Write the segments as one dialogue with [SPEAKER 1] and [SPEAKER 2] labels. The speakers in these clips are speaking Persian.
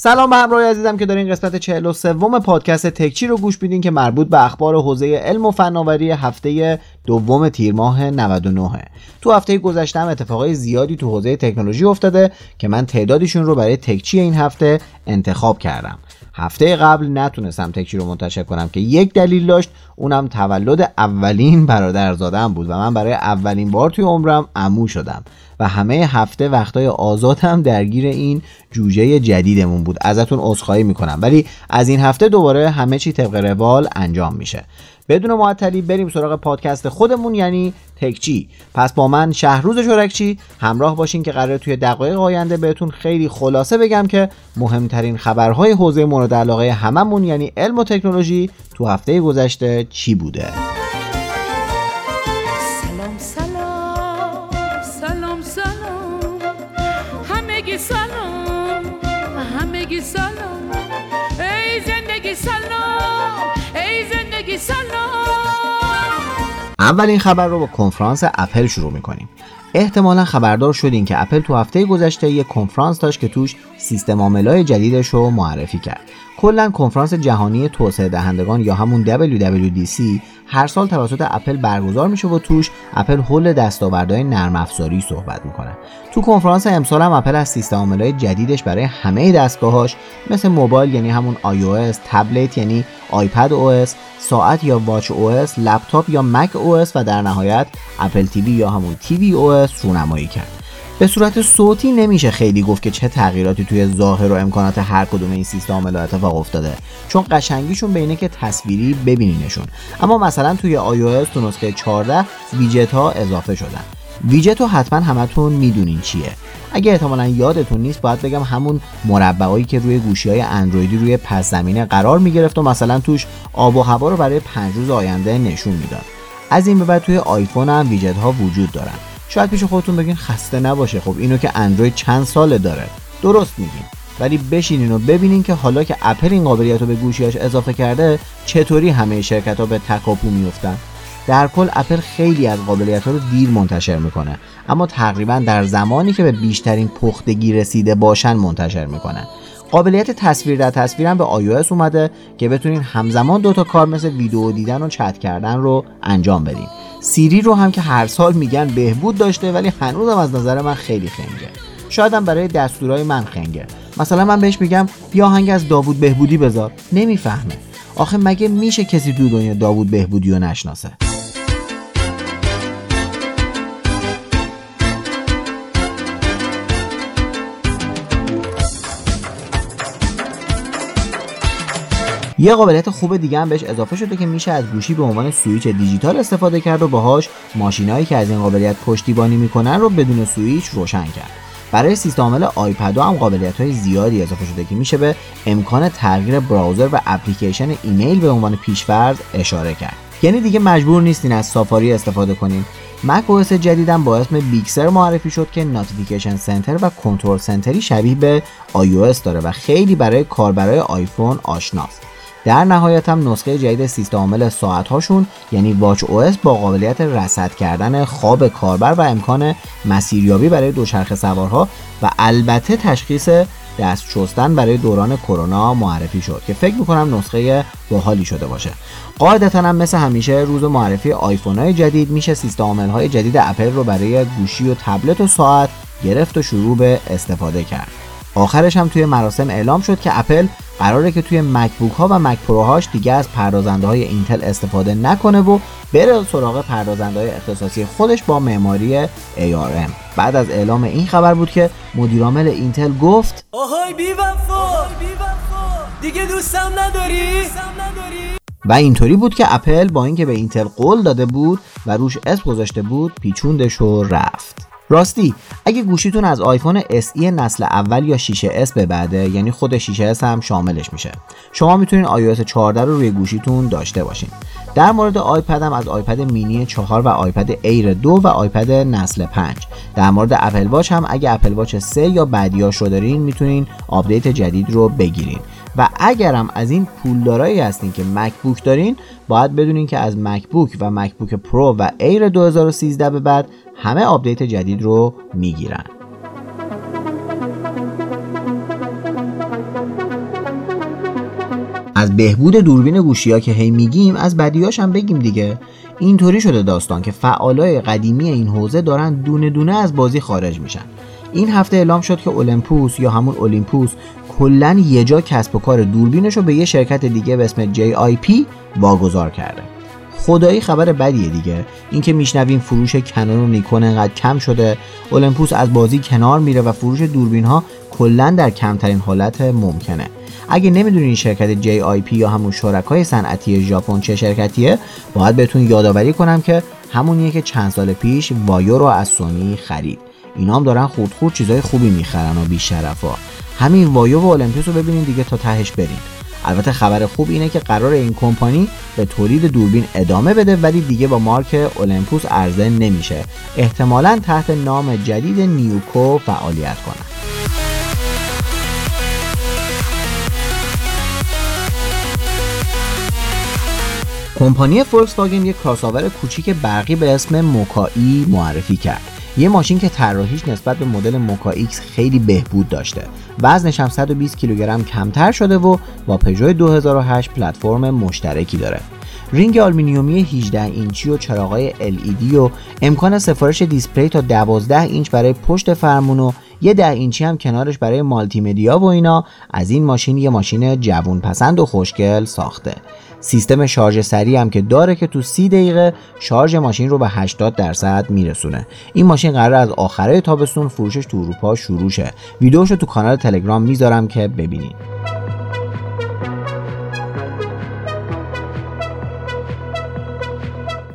[SPEAKER 1] سلام به همراه عزیزم که دارین قسمت 43 پادکست تکچی رو گوش میدین که مربوط به اخبار حوزه علم و فناوری هفته دوم تیر ماه 99 تو هفته گذشته هم اتفاقای زیادی تو حوزه تکنولوژی افتاده که من تعدادشون رو برای تکچی این هفته انتخاب کردم. هفته قبل نتونستم تکچی رو منتشر کنم که یک دلیل داشت اونم تولد اولین برادرزادم بود و من برای اولین بار توی عمرم عمو شدم. و همه هفته وقتای آزاد هم درگیر این جوجه جدیدمون بود. ازتون عذرخواهی می‌کنم. ولی از این هفته دوباره همه چی طبق روال انجام میشه. بدون معطلی بریم سراغ پادکست خودمون یعنی تکچی. پس با من شهروز شرکچی همراه باشین که قرار توی دقایق آینده بهتون خیلی خلاصه بگم که مهمترین خبرهای حوزه مورد علاقه هممون یعنی علم و تکنولوژی تو هفته گذشته چی بوده؟ اولین خبر رو با کنفرانس اپل شروع می‌کنیم. احتمالا خبردار شدین که اپل تو هفته گذشته یک کنفرانس داشت که توش سیستم عاملای جدیدش رو معرفی کرد. کلا کنفرانس جهانی توسعه دهندگان یا همون WWDC هر سال توسط اپل برگزار میشه و توش اپل حول دستاوردهای نرم افزاری صحبت می‌کنه تو کنفرانس امسال هم اپل از سیستم عاملای جدیدش برای همه دستگاهاش مثل موبایل یعنی همون iOS، تبلت یعنی آیپد OS، ساعت یا واچ OS، لپتاپ یا مک OS و در نهایت اپل تیوی یا همون تیوی OS رونمایی کرد. به صورت صوتی نمیشه خیلی گفت که چه تغییراتی توی ظاهر و امکانات هر کدوم این سیستم عامل اتفاق افتاده. چون قشنگیشون بینه که تصویری ببینینشون. اما مثلا توی iOS تو نسخه 14 ویجت ها اضافه شدن. ویجت رو حتما همتون می‌دونین چیه. اگه احتمالا یادتون نیست باید بگم همون مربعایی که روی گوشی های اندرویدی روی پس زمینه قرار می‌گرفت و مثلا توش آب و هوا رو برای پنج روز آینده نشون می‌داد. از این به بعد توی آیفون هم ویجت ها وجود دارن. شاید پیش خودتون بگین خسته نباشه. خب اینو که اندروید چند ساله داره. درست میگین. ولی بشینین و ببینین که حالا که اپل این قابلیت رو به گوشیاش اضافه کرده چطوری همه شرکت ها به تکاپو میفتن در کل اپل خیلی از قابلیت ها رو دیر منتشر می‌کنه. اما تقریبا در زمانی که به بیشترین پختگی رسیده باشن منتشر می‌کنه قابلیت تصویر در تصویر هم به iOS اومده که بتونین همزمان دوتا کار مثل ویدیو دیدن و چت کردن رو انجام بدین. سیری رو هم که هر سال میگن بهبود داشته ولی هنوزم از نظر من خیلی خنگه. شاید هم برای دستورای من خنگه. مثلا من بهش میگم بیا آهنگ از داوود بهبودی بذار. نمی‌فهمه. آخه مگه میشه کسی تو دنیا داوود بهبودی رو نشناسه؟ یه قابلیت خوب دیگه هم بهش اضافه شده که میشه از گوشی به عنوان سویچ دیجیتال استفاده کرد و باهاش ماشینایی که از این قابلیت پشتیبانی می‌کنن رو بدون سویچ روشن کرد. برای سیستم عامل آیپد هم قابلیت های زیادی اضافه شده که میشه به امکان تغییر browser و اپلیکیشن ایمیل به عنوان پیشفرض اشاره کرد. یعنی دیگه مجبور نیستین از سافاری استفاده کنین. مک اوس جدیدم با اسم Big Sur معرفی شد که notification center و control center ی شبیه به iOS داره و خیلی برای کاربرای آیفون آشناست. در نهایت هم نسخه جدید سیستم عامل ساعت هاشون یعنی واچ او با قابلیت رصد کردن خواب کاربر و امکان مسیریابی برای دوچرخه سوارها و البته تشخیص دست شستن برای دوران کرونا معرفی شد که فکر می‌کنم نسخه باحالی شده باشه. قاعدتا هم مثل همیشه روز معرفی آیفون های جدید میشه سیستم عامل های جدید اپل رو برای گوشی و تبلت و ساعت گرفت و شروع به استفاده کرد. آخرش هم توی مراسم اعلام شد که اپل قراره که توی مکبوک ها و مک پروهاش دیگه از پردازنده های اینتل استفاده نکنه و بره سراغ پردازنده های اختصاصی خودش با معماری ARM بعد از اعلام این خبر بود که مدیرعامل اینتل گفت آهای بی دیگه دوستم نداری؟ و اینطوری بود که اپل با اینکه به اینتل قول داده بود و روش اسم گذاشته بود پیچوندش و رفت. راستی اگه گوشیتون از آیفون SE نسل اول یا 6S به بعده یعنی خود 6S هم شاملش میشه. شما می‌تونین iOS 14 رو روی گوشیتون داشته باشین. در مورد آیپد هم از آیپد مینی 4 و آیپد ایر 2 و آیپد نسل 5 در مورد اپل واچ هم اگه اپل واچ 3 یا بعدیاش رو دارین می‌تونین آپدیت جدید رو بگیرین. و اگرم از این پولدارایی هستین که مکبوک دارین باید بدونین که از مکبوک و مکبوک پرو و ایر 2013 به بعد همه آپدیت جدید رو می‌گیرن. از بهبود دوربین گوشی ها که هی میگیم از بدیاش هم بگیم دیگه. اینطوری شده داستان که فعالای قدیمی این حوزه دارن دونه دونه از بازی خارج میشن. این هفته اعلام شد که اولمپوس یا همون اولیمپوس کلا یه جا کسب و کار دوربینش رو به یه شرکت دیگه به اسم JIP واگذار کرده. خدایی خبر بدیه دیگه. اینکه میشنویم فروش کنون و نیکون انقدر کم شده اولمپوس از بازی کنار میره و فروش دوربین ها کلا در کمترین حالت ممکنه. اگه نمی‌دونین شرکت JIP یا همون شرکای صنعتی ژاپن چه شرکتیه باید بهتون یادآوری کنم که همونیه که چند سال پیش وایو رو از سونی خرید. اینا هم دارن خود خود چیزای خوبی می‌خرن و بیشرفا. همین وایو و اولمپیوس رو ببینین دیگه تا تهش برین. البته خبر خوب اینه که قرار این کمپانی به تولید دوربین ادامه بده ولی دیگه با مارک اولمپوس عرضه نمیشه. احتمالا تحت نام جدید نیوکو فعالیت کنه. کمپانی فولکس واگن یک کراساور کوچیک برقی به اسم موکایی معرفی کرد. یه ماشین که طراحیش نسبت به مدل موکا ایکس خیلی بهبود داشته. وزنش هم 120 کیلوگرم کمتر شده و با پژو 2008 پلتفرم مشترکی داره. رینگ آلومینیومی 18 اینچی و چراغای LED و امکان سفارش display تا 12 اینچ برای پشت فرمون و یه ده اینچی هم کنارش برای مالتی مدیا و اینا از این ماشین یه ماشین جوون پسند و خوشگل ساخته. سیستم شارژ سریع هم که داره که تو سی دقیقه شارژ ماشین رو به 80 درصد میرسونه. این ماشین قرار از آخره تابستون فروشش تو اروپا شروع شه. ویدیوشو تو کانال تلگرام می‌ذارم که ببینید.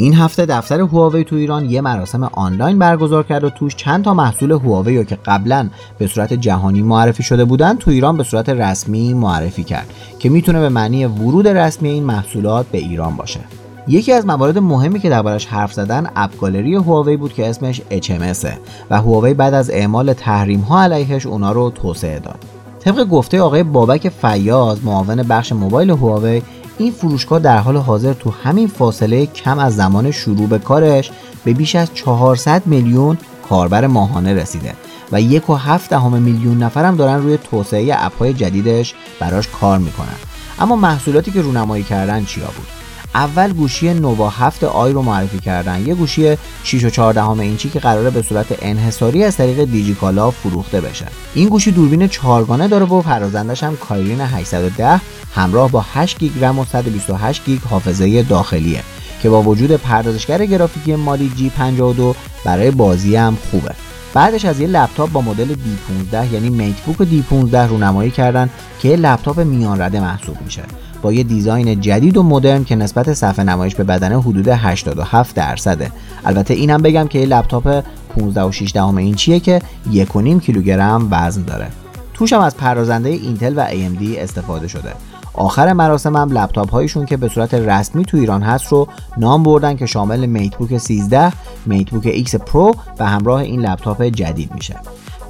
[SPEAKER 1] این هفته دفتر هواوی تو ایران یه مراسم آنلاین برگزار کرد و توش چند تا محصول هواوی که قبلا به صورت جهانی معرفی شده بودن تو ایران به صورت رسمی معرفی کرد که می‌تونه به معنی ورود رسمی این محصولات به ایران باشه. یکی از موارد مهمی که دربارش حرف زدن اپ گالری هواوی بود که اسمش HMS و هواوی بعد از اعمال تحریم ها علیهش اونا رو توسعه داد. طبق گفته آقای بابک فیاض معاون بخش موبایل هواوی این فروشگاه در حال حاضر تو همین فاصله کم از زمان شروع به کارش به بیش از 400 میلیون کاربر ماهانه رسیده و یک و هفت دهم میلیون نفرم دارن روی توسعه اپهای جدیدش براش کار می‌کنن. اما محصولاتی که رونمایی کردن چیا بود؟ اول گوشی نووا 7 آی رو معرفی کردن. یه گوشی 6 و 14 اینچی که قراره به صورت انحصاری از طریق دیجیکالا فروخته بشه. این گوشی دوربین چهارگانه داره و پردازندش هم کایرین 810 همراه با 8 گیگ رم و 128 گیگ حافظه داخلیه که با وجود پردازشگر گرافیکی مالی G52 برای بازی هم خوبه. بعدش از یه لپتاپ با مدل D15 یعنی میت بوک D15 رونمایی کردن که یه لپتاپ میان رده محسوب میشه. با یه design جدید و مدرن که نسبت صفحه نمایش به بدنه حدود 87 درصده. البته اینم بگم که یه لپتاپ 15 و 6 دهم اینچیه که 1.5 کیلوگرم وزن داره. توش هم از پردازنده اینتل و AMD استفاده شده. آخر مراسم هم لپتاپ هایشون که به صورت رسمی تو ایران هست رو نام بردن که شامل میت بوک 13 میت بوک ایکس پرو و همراه این لپتاپ جدید میشه.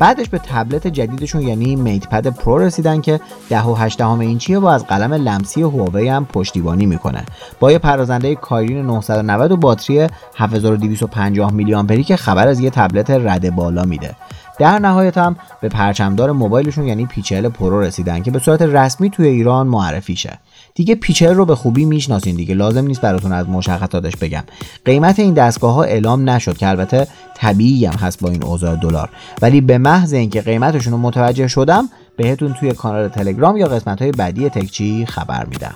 [SPEAKER 1] بعدش به تبلت جدیدشون یعنی میت پد پرو رسیدن که 10 و 8 اینچیه و از قلم لمسی هواوی هم پشتیبانی می‌کنه. با یه پردازنده کایرین 990 و باتری 7250 میلی آمپری که خبر از یه تبلت رده بالا میده. در نهایت هم به پرچمدار موبایلشون یعنی پی چهل پرو رسیدن که به صورت رسمی توی ایران معرفی شه. دیگه پی چهل رو به خوبی می‌شناسین دیگه لازم نیست براتون از مشخصاتش بگم. قیمت این دستگاه ها اعلام نشد که البته طبیعی هم هست با این اوضاع دلار. ولی به محض اینکه قیمتشون رو متوجه شدم بهتون توی کانال تلگرام یا قسمت های بعدی تکچی خبر میدم.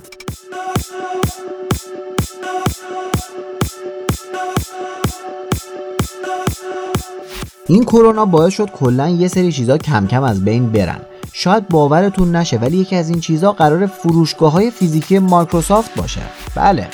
[SPEAKER 1] این کرونا باعث شد کلا یه سری چیزا کم کم از بین برن. شاید باورتون نشه ولی یکی از این چیزها قرار فروشگاه های فیزیکی مایکروسافت باشه. بله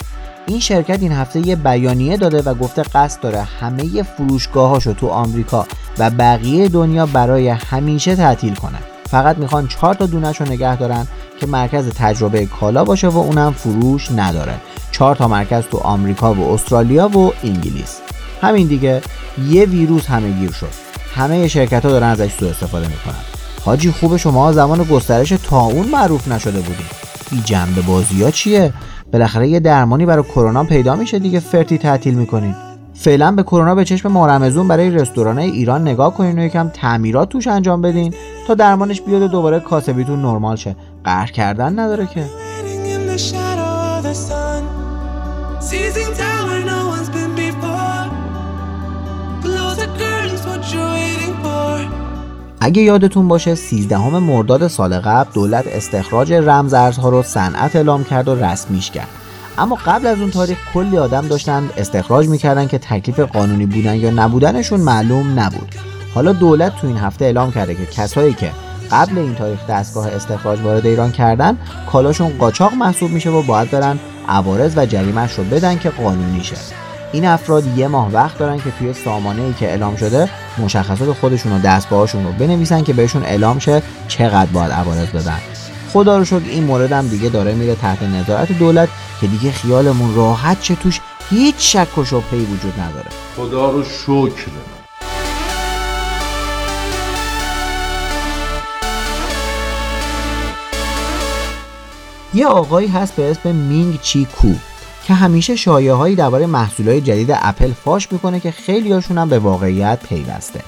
[SPEAKER 1] این شرکت این هفته یه بیانیه داده و گفته قصد داره همه فروشگاه هاشو تو آمریکا و بقیه دنیا برای همیشه تعطیل کنه فقط می‌خوان چهار تا دونش رو نگه دارن که مرکز تجربه کالا باشه و اونم فروش نداره. چهار تا مرکز تو آمریکا و استرالیا و انگلیس. همین دیگه یه ویروس همه گیر شد. همه شرکت ها دارن ازش سوء استفاده می‌کنن. حاجی خوب شما زمان گسترش تاون معروف نشده بودیم این جنبه بازی ها چیه؟ بالاخره یه درمانی برای کرونا پیدا میشه دیگه فرتی تعطیل می‌کنین فعلا به کرونا به چشم مارمزون برای رستوران ایران نگاه کنین و یکم تعمیرات توش انجام بدین تا درمانش بیاد و دوباره کاسبیتون نرمال شه. قهر کردن نداره که. اگه یادتون باشه 13 مرداد سال قبل دولت استخراج رمزارزها رو صنعت اعلام کرد و رسمیش کرد. اما قبل از اون تاریخ کلی آدم داشتن استخراج می‌کردن که تکلیف قانونی بودن یا نبودنشون معلوم نبود. حالا دولت تو این هفته اعلام کرده که کسایی که قبل این تاریخ دستگاه استخراج وارد ایران کردن کالاشون قاچاق محسوب میشه و باید برن عوارض و جریمش رو بدن که قانونی شه. این افراد یه ماه وقت دارن که توی سامانه ای که اعلام شده مشخصات خودشون و دستگاهاشون رو بنویسن که بهشون اعلام شه چقدر باید عوارض بدن. خدا رو شکر این مورد هم دیگه داره میره تحت نظارت دولت. که دیگه خیالمون راحت چه توش هیچ شک و شبهه‌ای وجود نداره.
[SPEAKER 2] خدا رو شکر.
[SPEAKER 1] یه آقایی هست به اسم مینگ چی کو که همیشه شایعه هایی درباره محصولات جدید اپل فاش می‌کنه که خیلی هاشون هم به واقعیت پیوسته.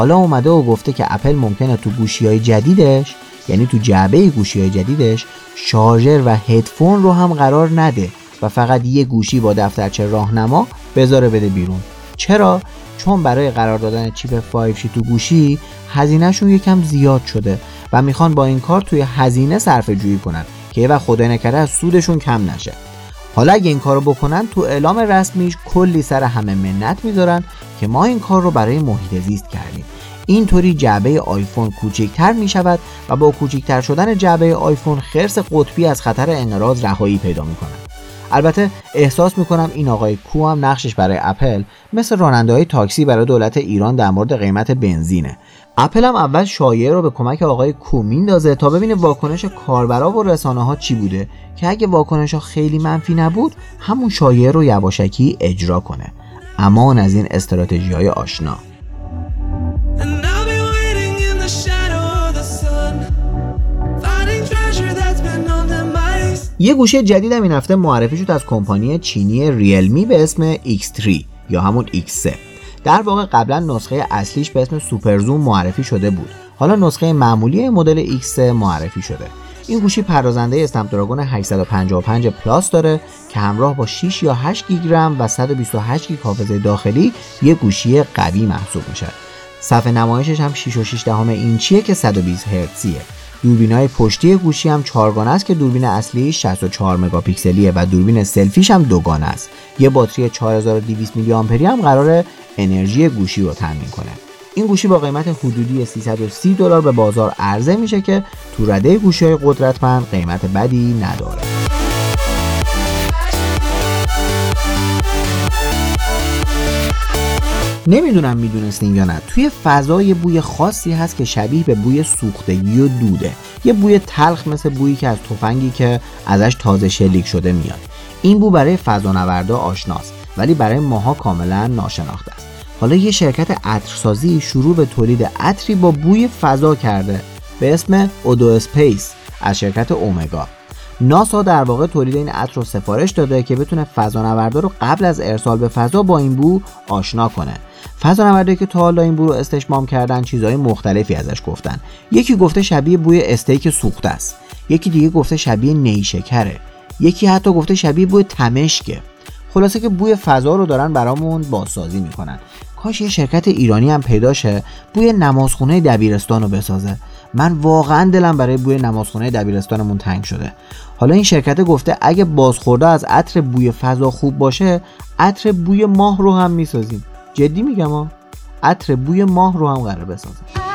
[SPEAKER 1] حالا اومده و گفته که اپل ممکنه تو گوشی های جدیدش یعنی تو جعبه گوشی های جدیدش شارژر و هدفون رو هم قرار نده و فقط یه گوشی با دفترچه راهنما بذاره بده بیرون. چرا؟ چون برای قرار دادن چیپ 5G تو گوشی هزینهشون یکم زیاد شده و می‌خوان با این کار توی هزینه صرفه جویی کنن که و خدای نکرده از سودشون کم نشه. حالا اگه این کارو بکنن تو اعلام رسمیش کلی سر همه منت می‌ذارن که ما این کار رو برای محیط زیست کردیم اینطوری جعبه آیفون کوچکتر می شود و با کوچکتر شدن جعبه آیفون خرس قطبی از خطر انقراض رهایی پیدا می. البته احساس می‌کنم این آقای کو هم نقشش برای اپل مثل راننده های تاکسی برای دولت ایران در مورد قیمت بنزینه اپل هم اول شایعه رو به کمک آقای کو میندازه تا ببینه واکنش کاربرا و رسانه ها چی بوده که اگه واکنش ها خیلی منفی نبود همون شایعه رو یواشکی اجرا کنه. امان از این استراتژی های آشنا یه گوشه جدیدم این هفته معرفی شد از کمپانی چینی ریلمی به اسم X3 یا همون X3 در واقع قبلا نسخه اصلیش به اسم سوپر زوم معرفی شده بود. حالا نسخه معمولی مدل X3 معرفی شده. این گوشی پردازنده اسنپ دراگون 855 پلاس داره که همراه با 6 یا 8 گیگ رم و 128 گیگ حافظه داخلی یه گوشی قوی محسوب میشه. صفحه نمایشش هم 6 و 6 دهم اینچیه که 120 هرتزیه. دوربین های پشتی گوشی هم چهارگانه است که دوربین اصلی 64 مگاپیکسلیه و دوربین سلفیش هم دوگانه است. یه باتری 4200 میلی آمپری هم قراره انرژی گوشی رو تامین کنه. این گوشی با قیمت حدودی 330 دلار به بازار عرضه میشه که تو رده گوشی های قدرتمند قیمت بدی نداره. نمی‌دونم می‌دونستین یا نه. توی فضا یه بوی خاصی هست که شبیه به بوی سوختگی و دوده. یه بوی تلخ مثل بویی که از تفنگی که ازش تازه شلیک شده میاد. این بو برای فضانوردا آشناست ولی برای ماها کاملا ناشناخته است. حالا یه شرکت عطرسازی شروع به تولید عطری با بوی فضا کرده. به اسم Eau de Space از شرکت اومگا ناسا در واقع تولید این عطر رو سفارش داده که بتونه فضانوردا رو قبل از ارسال به فضا با این بو آشنا کنه. فضانوردایی که تا حالا این بو رو استشمام کردن چیزهای مختلفی ازش گفتن. یکی گفته شبیه بوی استیک سوخته است. یکی دیگه گفته شبیه نیشکره. یکی حتی گفته شبیه بوی تمشکه. خلاصه که بوی فضا رو دارن برامون بازسازی می‌کنن. کاش یه شرکت ایرانی هم پیدا شه بوی نمازخونه دبیرستان رو بسازه. من واقعا دلم برای بوی نمازخونه دبیرستانمون تنگ شده. حالا این شرکت گفته اگه بازخورده از عطر بوی فضا خوب باشه عطر بوی ماه رو هم می‌سازیم. جدی میگم ها؟ عطر بوی ماه رو هم قرار بسازم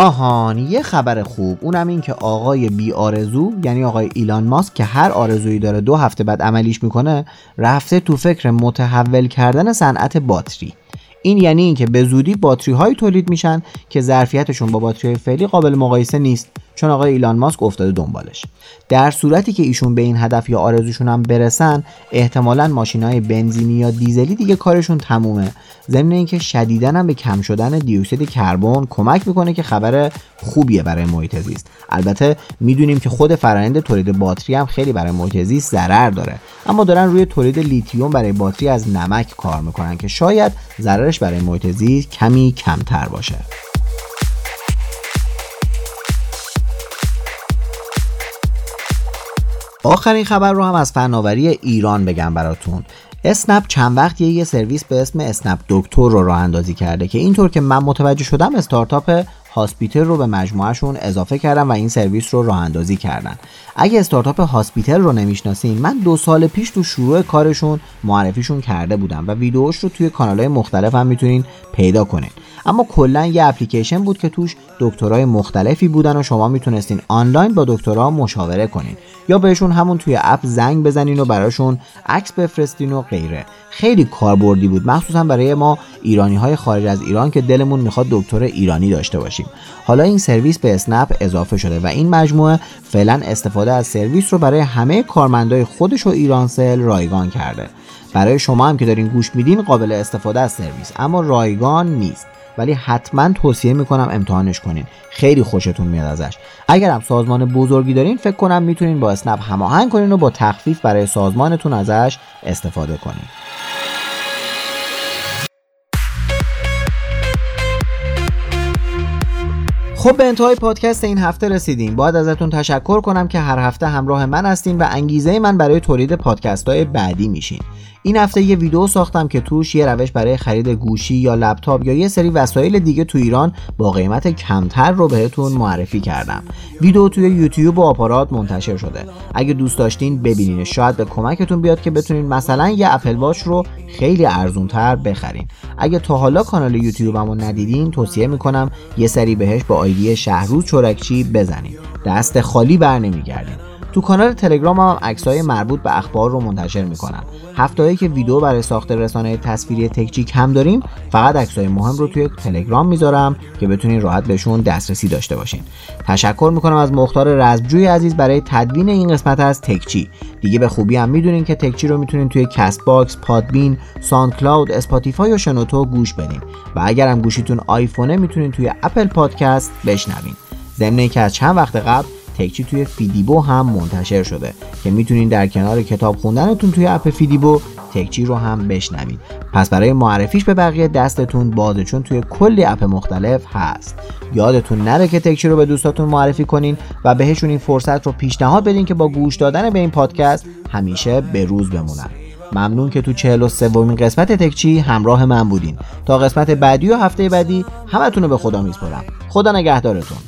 [SPEAKER 1] آهان یه خبر خوب. اونم این که آقای بی آرزو یعنی آقای ایلان ماسک که هر آرزویی داره دو هفته بعد عملیش می‌کنه رفته تو فکر متحول کردن صنعت باتری. این یعنی اینکه به زودی باتری های تولید میشن که ظرفیتشون با باتری فعلی قابل مقایسه نیست چون آقای ایلان ماسک افتاده دنبالش. در صورتی که ایشون به این هدف یا آرزوشون هم برسن احتمالا ماشین های بنزینی یا دیزلی دیگه کارشون تمومه. ضمن اینکه شدیدا هم به کم شدن دیوکسید کربن کمک می‌کنه که خبر خوبیه برای محیط زیست. البته می‌دونیم که خود فرآیند تولید باتری هم خیلی برای محیط زیست ضرر داره. اما دارن روی تولید لیتیوم برای باتری از نمک کار می‌کنن که شاید ضررش برای محیط زیست کمی کمتر باشه. آخرین خبر رو هم از فناوری ایران بگم براتون. اسنپ چند وقته یه سرویس به اسم اسنپ دکتر رو راه اندازی کرده که اینطور که من متوجه شدم استارتاپ هاسپیتل رو به مجموعهشون اضافه کردن و این سرویس رو راه اندازی کردن. اگه استارتاپ هاسپیتل رو نمی‌شناسین من دو سال پیش تو شروع کارشون معرفیشون کرده بودم و ویدیوش رو توی کانال مختلف هم می‌تونین پیدا کنین. اما کلا یه اپلیکیشن بود که توش دکترای مختلفی بودن و شما می‌تونستین آنلاین با دکترها مشاوره کنین. یا بهشون همون توی اپ زنگ بزنین و براشون عکس بفرستین و غیره. خیلی کاربردی بود. مخصوصا برای ما ایرانی های خارج از ایران که دلمون می‌خواد دکتر ایرانی داشته باشیم. حالا این سرویس به اسنپ اضافه شده و این مجموعه فعلا استفاده از سرویس رو برای همه کارمندای خودش و ایرانسل رایگان کرده. برای شما هم که دارین گوش میدین قابل استفاده از سرویس اما رایگان نیست. ولی حتما توصیه می‌کنم امتحانش کنین. خیلی خوشتون میاد ازش. اگر هم سازمان بزرگی دارین فکر کنم می‌تونین با اسنپ هماهنگ کنین و با تخفیف برای سازمانتون ازش استفاده کنین. خب به انتهای پادکست این هفته رسیدیم. باید ازتون تشکر کنم که هر هفته همراه من هستین و انگیزه من برای تولید پادکست های بعدی میشین. این هفته یه ویدیو ساختم که توش یه روش برای خرید گوشی یا لپتاپ یا یه سری وسایل دیگه تو ایران با قیمت کمتر رو بهتون معرفی کردم. ویدیو توی یوتیوب و آپارات منتشر شده. اگه دوست داشتین ببینین. شاید به کمکتون بیاد که بتونین مثلا یه اپل واچ رو خیلی ارزونتر بخرین. اگه تا حالا کانال یوتیوبمو ندیدین توصیه می‌کنم یه سری بهش با آیدی شهروز چورکچی بزنید دست خالی بر نمیگردین. تو کانال تلگرام هم عکسای مربوط به اخبار رو منتشر می‌کنم هفتهایی که ویدیو برای ساخت رسانه تصویری تکچی کم داریم فقط عکسای مهم رو توی تلگرام می‌ذارم که بتونین راحت بهشون دسترسی داشته باشین. تشکر می‌کنم از مختار رزبجوی عزیز برای تدوین این قسمت از تکچی. دیگه به خوبی هم می‌دونین که تکچی رو می‌تونین توی Castbox، Podbean، SoundCloud، Spotify و شنوتو گوش بدین. و اگر هم گوشیتون آیفونه می‌تونین توی Apple Podcast بشنوین. ضمن که از چند وقت قبل تکچی توی فیدیبو هم منتشر شده که می‌تونین در کنار کتاب خوندنتون توی اپ فیدیبو تکچی رو هم بشنوید. پس برای معرفیش به بقیه دستتون بازه چون توی کلی اپ مختلف هست. یادتون نره که تکچی رو به دوستاتون معرفی کنین و بهشون این فرصت رو پیشنهاد بدین که با گوش دادن به این پادکست همیشه به روز بمونن. ممنون که تو 43 سومین قسمت تکچی همراه من بودین. تا قسمت بعدی و هفته بعدی همتون رو به خدا میسپرم خدا نگهدارتون.